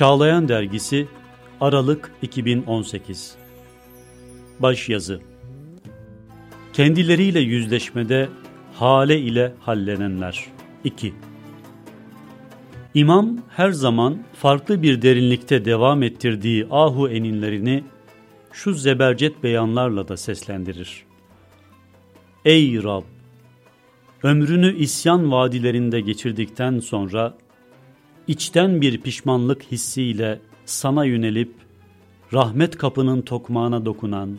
Çağlayan Dergisi Aralık 2018 Başyazı Kendileriyle yüzleşmede hale ile hallenenler 2 İmam her zaman farklı bir derinlikte devam ettirdiği ahu eninlerini şu zebercet beyanlarla da seslendirir. Ey Rab! Ömrünü isyan vadilerinde geçirdikten sonra içten bir pişmanlık hissiyle sana yönelip rahmet kapının tokmağına dokunan,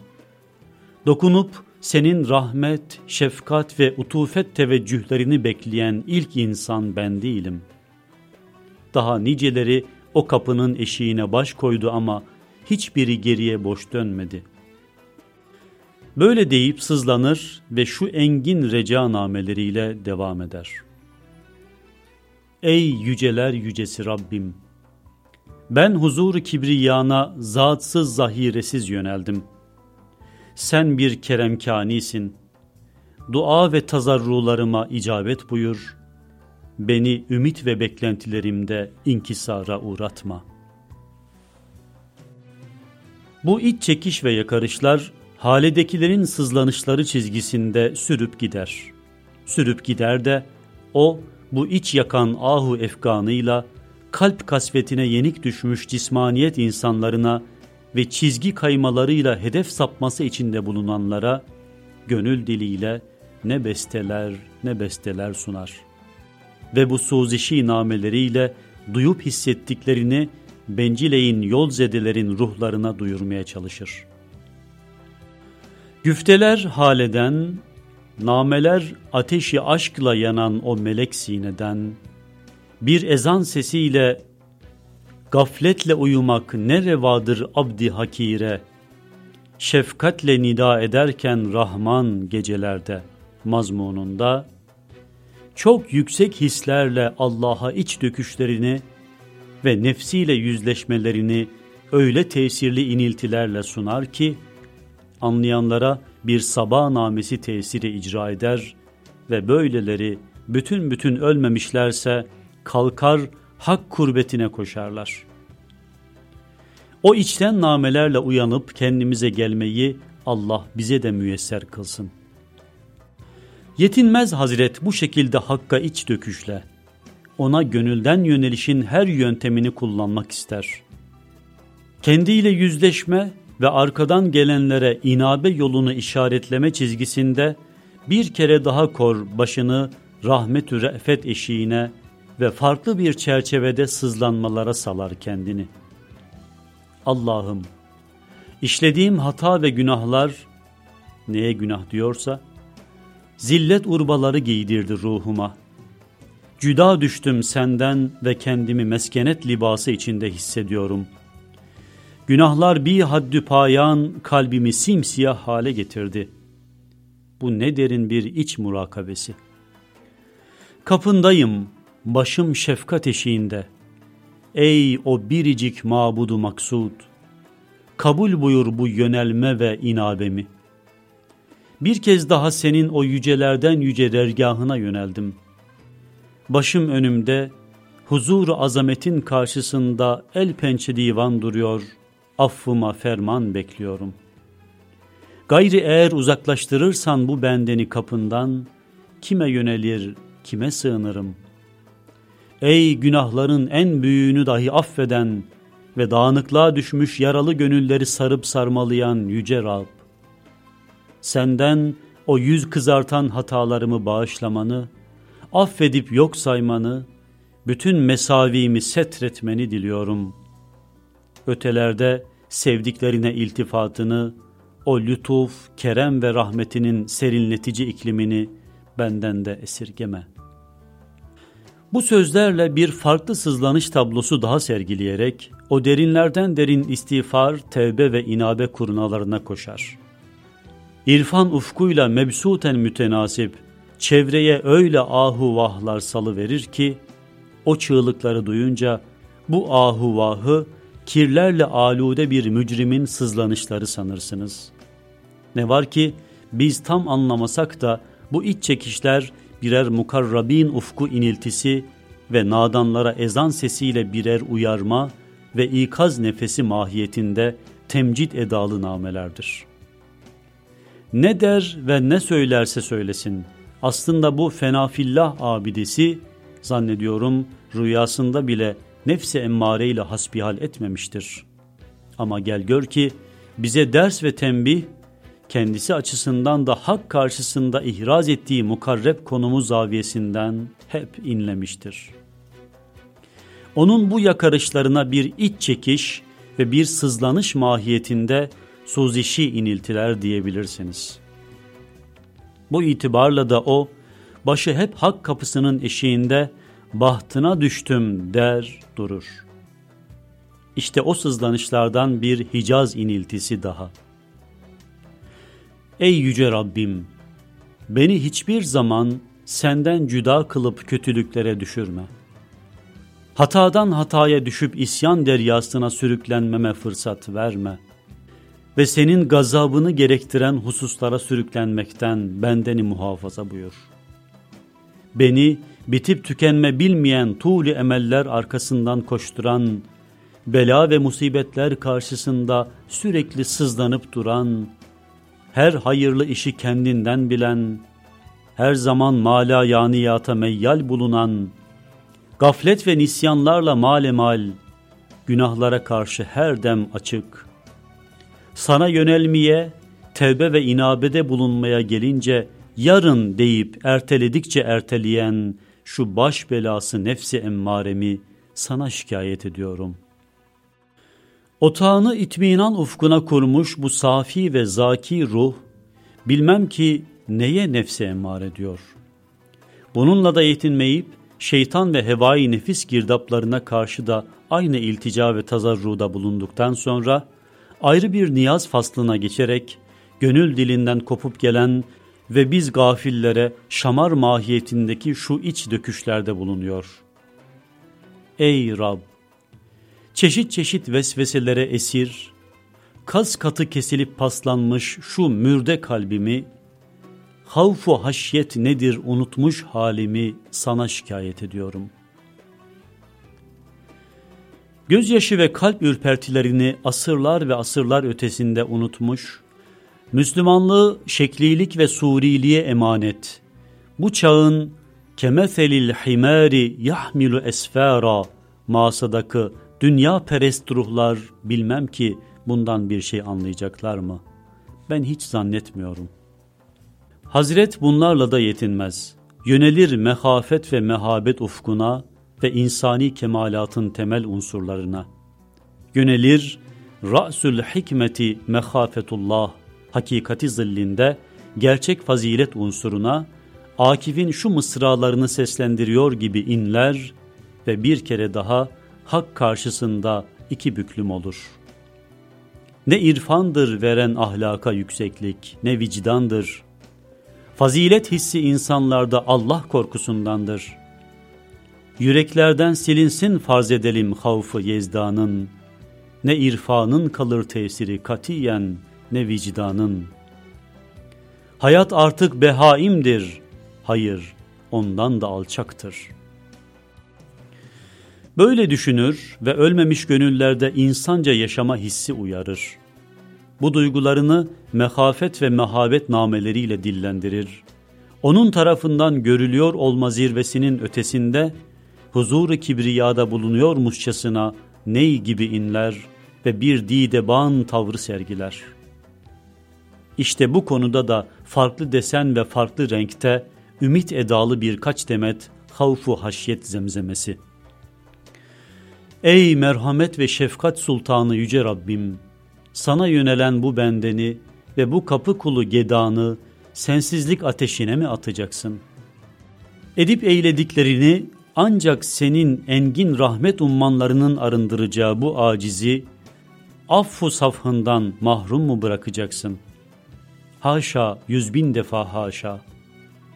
dokunup senin rahmet, şefkat ve utufet teveccühlerini bekleyen ilk insan ben değilim. Daha niceleri o kapının eşiğine baş koydu ama hiçbiri geriye boş dönmedi. Böyle deyip sızlanır ve şu engin reca nameleriyle devam eder. Ey yüceler yücesi Rabbim! Ben huzuru kibriyana zatsız zahiresiz yöneldim. Sen bir keremkanisin. Dua ve tazarrularıma icabet buyur. Beni ümit ve beklentilerimde inkisara uğratma. Bu iç çekiş ve yakarışlar haledekilerin sızlanışları çizgisinde sürüp gider. Sürüp gider de o bu iç yakan ahu efkanıyla kalp kasvetine yenik düşmüş cismaniyet insanlarına ve çizgi kaymalarıyla hedef sapması içinde bulunanlara gönül diliyle ne besteler ne besteler sunar. Ve bu suzişi nameleriyle duyup hissettiklerini bencileyin yol zedelerin ruhlarına duyurmaya çalışır. Güfteler haleden, nameler ateşi aşkla yanan o melek sineden, bir ezan sesiyle gafletle uyumak ne revadır abdi hakire, şefkatle nida ederken Rahman gecelerde mazmununda, çok yüksek hislerle Allah'a iç döküşlerini ve nefsiyle yüzleşmelerini öyle tesirli iniltilerle sunar ki, anlayanlara bir sabah namesi tesiri icra eder ve böyleleri bütün bütün ölmemişlerse kalkar hak kurbetine koşarlar. O içten namelerle uyanıp kendimize gelmeyi Allah bize de müyesser kılsın. Yetinmez Hazret bu şekilde hakka iç döküşle, ona gönülden yönelişin her yöntemini kullanmak ister. Kendiyle yüzleşme ve arkadan gelenlere inabe yolunu işaretleme çizgisinde bir kere daha kor başını rahmet-ü re'fet eşiğine ve farklı bir çerçevede sızlanmalara salar kendini. Allah'ım, işlediğim hata ve günahlar, neye günah diyorsa, zillet urbaları giydirdi ruhuma. Cüda düştüm senden ve kendimi meskenet libası içinde hissediyorum. Günahlar bir haddü payan kalbimi simsiyah hale getirdi. Bu ne derin bir iç murakabesi. Kapındayım, başım şefkat eşiğinde. Ey o biricik mabudu maksud! Kabul buyur bu yönelme ve inabemi. Bir kez daha senin o yücelerden yüce dergahına yöneldim. Başım önümde, huzuru azametin karşısında el pençe divan duruyor, affıma ferman bekliyorum. Gayri eğer uzaklaştırırsan bu bendeni kapından, kime yönelir, kime sığınırım? Ey günahların en büyüğünü dahi affeden ve dağınıklığa düşmüş yaralı gönülleri sarıp sarmalayan yüce Rab! Senden o yüz kızartan hatalarımı bağışlamanı, affedip yok saymanı, bütün mesavimi setretmeni diliyorum. Ötelerde sevdiklerine iltifatını, o lütuf, kerem ve rahmetinin serinletici iklimini benden de esirgeme. Bu sözlerle bir farklı sızlanış tablosu daha sergileyerek o derinlerden derin istiğfar, tevbe ve inabe kurnalarına koşar. İrfan ufkuyla mebsuten mütenasip, çevreye öyle ahu vahlar salı verir ki, o çığlıkları duyunca bu ahu vahı kirlerle alude bir mücrimin sızlanışları sanırsınız. Ne var ki biz tam anlamasak da bu iç çekişler birer mukarrabin ufku iniltisi ve nadanlara ezan sesiyle birer uyarma ve ikaz nefesi mahiyetinde temcid edalı namelerdir. Ne der ve ne söylerse söylesin. Aslında bu fenafillah abidesi zannediyorum rüyasında bile nefsi emmare ile hasbihal etmemiştir. Ama gel gör ki bize ders ve tembih kendisi açısından da hak karşısında ihraz ettiği mukarreb konumu zaviyesinden hep inlemiştir. Onun bu yakarışlarına bir iç çekiş ve bir sızlanış mahiyetinde suzişi iniltiler diyebilirsiniz. Bu itibarla da o, başı hep hak kapısının eşiğinde bahtına düştüm der durur. İşte o sızlanışlardan bir Hicaz iniltisi daha. Ey yüce Rabbim! Beni hiçbir zaman senden cüda kılıp kötülüklere düşürme. Hatadan hataya düşüp isyan deryasına sürüklenmeme fırsat verme. Ve senin gazabını gerektiren hususlara sürüklenmekten bendeni muhafaza buyur. Beni bitip tükenme bilmeyen tuğlu emeller arkasından koşturan, bela ve musibetler karşısında sürekli sızlanıp duran, her hayırlı işi kendinden bilen, her zaman mala yaniyata meyyal bulunan, gaflet ve nisyanlarla malemal, günahlara karşı her dem açık, sana yönelmeye, tevbe ve inabede bulunmaya gelince, yarın deyip erteledikçe erteleyen şu baş belası nefsi emmaremi sana şikayet ediyorum. Otağını itminan ufkuna kurmuş bu safi ve zaki ruh, bilmem ki neye nefse emmare diyor. Bununla da yetinmeyip, şeytan ve hevai nefis girdaplarına karşı da aynı iltica ve tazarruda bulunduktan sonra, ayrı bir niyaz faslına geçerek, gönül dilinden kopup gelen ve biz gafillere şamar mahiyetindeki şu iç döküşlerde bulunuyor. Ey Rab! Çeşit çeşit vesveselere esir, kaz katı kesilip paslanmış şu mürde kalbimi, havfu haşyet nedir unutmuş halimi sana şikayet ediyorum. Gözyaşı ve kalp ürpertilerini asırlar ve asırlar ötesinde unutmuş, Müslümanlığı şeklilik ve suriliğe emanet. Bu çağın kemethelil himari yahmilu esfara masadaki dünya perest ruhlar bilmem ki bundan bir şey anlayacaklar mı? Ben hiç zannetmiyorum. Hazret bunlarla da yetinmez. Yönelir mehafet ve mehabet ufkuna ve insani kemalatın temel unsurlarına. Yönelir ra'sül hikmeti mehafetullah hakikati zillinde gerçek fazilet unsuruna Akif'in şu mısralarını seslendiriyor gibi inler ve bir kere daha hak karşısında iki büklüm olur. Ne irfandır veren ahlaka yükseklik, ne vicdandır. Fazilet hissi insanlarda Allah korkusundandır. Yüreklerden silinsin farz edelim havfı yezdanın, ne irfanın kalır tesiri katiyen, ne vicdanın. Hayat artık behaimdir, hayır ondan da alçaktır. Böyle düşünür ve ölmemiş gönüllerde insanca yaşama hissi uyarır. Bu duygularını mehafet ve mehabet nameleriyle dillendirir. Onun tarafından görülüyor olma zirvesinin ötesinde huzur-u kibriyada bulunuyormuşçasına ney gibi inler ve bir dideban tavrı sergiler.'' İşte bu konuda da farklı desen ve farklı renkte ümit edalı birkaç demet havfu haşyet zemzemesi. Ey merhamet ve şefkat sultanı yüce Rabbim! Sana yönelen bu bendeni ve bu kapı kulu gedanı sensizlik ateşine mi atacaksın? Edip eylediklerini ancak senin engin rahmet ummanlarının arındıracağı bu acizi affu safhından mahrum mu bırakacaksın?'' Haşa, yüz bin defa haşa.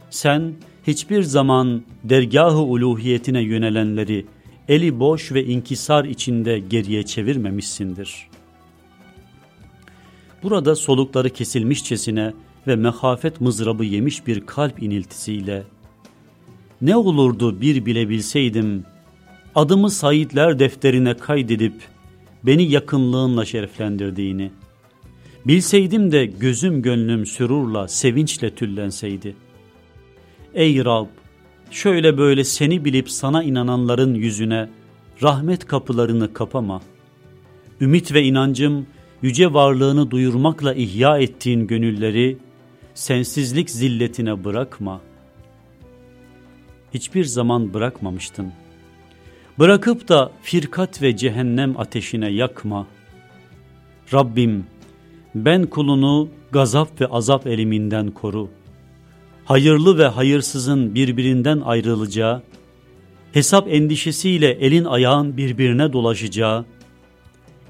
Sen hiçbir zaman dergahı uluhiyetine yönelenleri eli boş ve inkisar içinde geriye çevirmemişsindir. Burada solukları kesilmişçesine ve mehafet mızrabı yemiş bir kalp iniltisiyle ne olurdu bir bile bilseydim, adımı Saidler defterine kaydedip beni yakınlığınla şereflendirdiğini. Bilseydim de gözüm gönlüm sürurla, sevinçle tüllenseydi. Ey Rab, şöyle böyle seni bilip sana inananların yüzüne rahmet kapılarını kapama. Ümit ve inancım yüce varlığını duyurmakla ihya ettiğin gönülleri sensizlik zilletine bırakma. Hiçbir zaman bırakmamıştın. Bırakıp da firkat ve cehennem ateşine yakma. Rabbim ben kulunu gazap ve azap eliminden koru. Hayırlı ve hayırsızın birbirinden ayrılacağı, hesap endişesiyle elin ayağın birbirine dolaşacağı,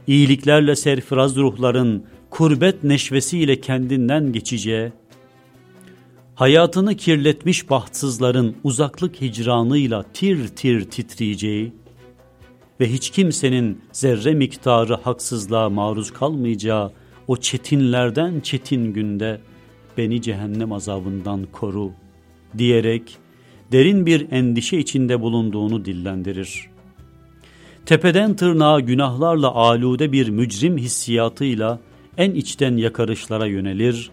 iyiliklerle serfiraz ruhların kurbet neşvesiyle kendinden geçeceği, hayatını kirletmiş bahtsızların uzaklık hicranıyla tir tir titreyeceği ve hiç kimsenin zerre miktarı haksızlığa maruz kalmayacağı o çetinlerden çetin günde beni cehennem azabından koru diyerek derin bir endişe içinde bulunduğunu dillendirir. Tepeden tırnağa günahlarla alude bir mücrim hissiyatıyla en içten yakarışlara yönelir,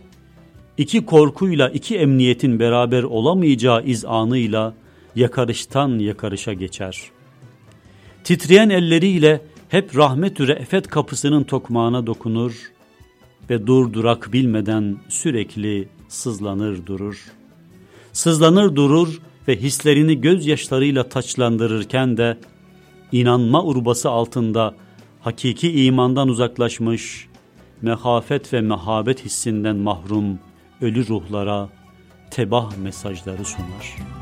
iki korkuyla iki emniyetin beraber olamayacağı izanıyla yakarıştan yakarışa geçer. Titreyen elleriyle hep rahmet-ü re'fet kapısının tokmağına dokunur ve durdurak bilmeden sürekli sızlanır durur. Sızlanır durur ve hislerini gözyaşlarıyla taçlandırırken de inanma urbası altında hakiki imandan uzaklaşmış, mehafet ve mehabet hissinden mahrum ölü ruhlara tebah mesajları sunar.''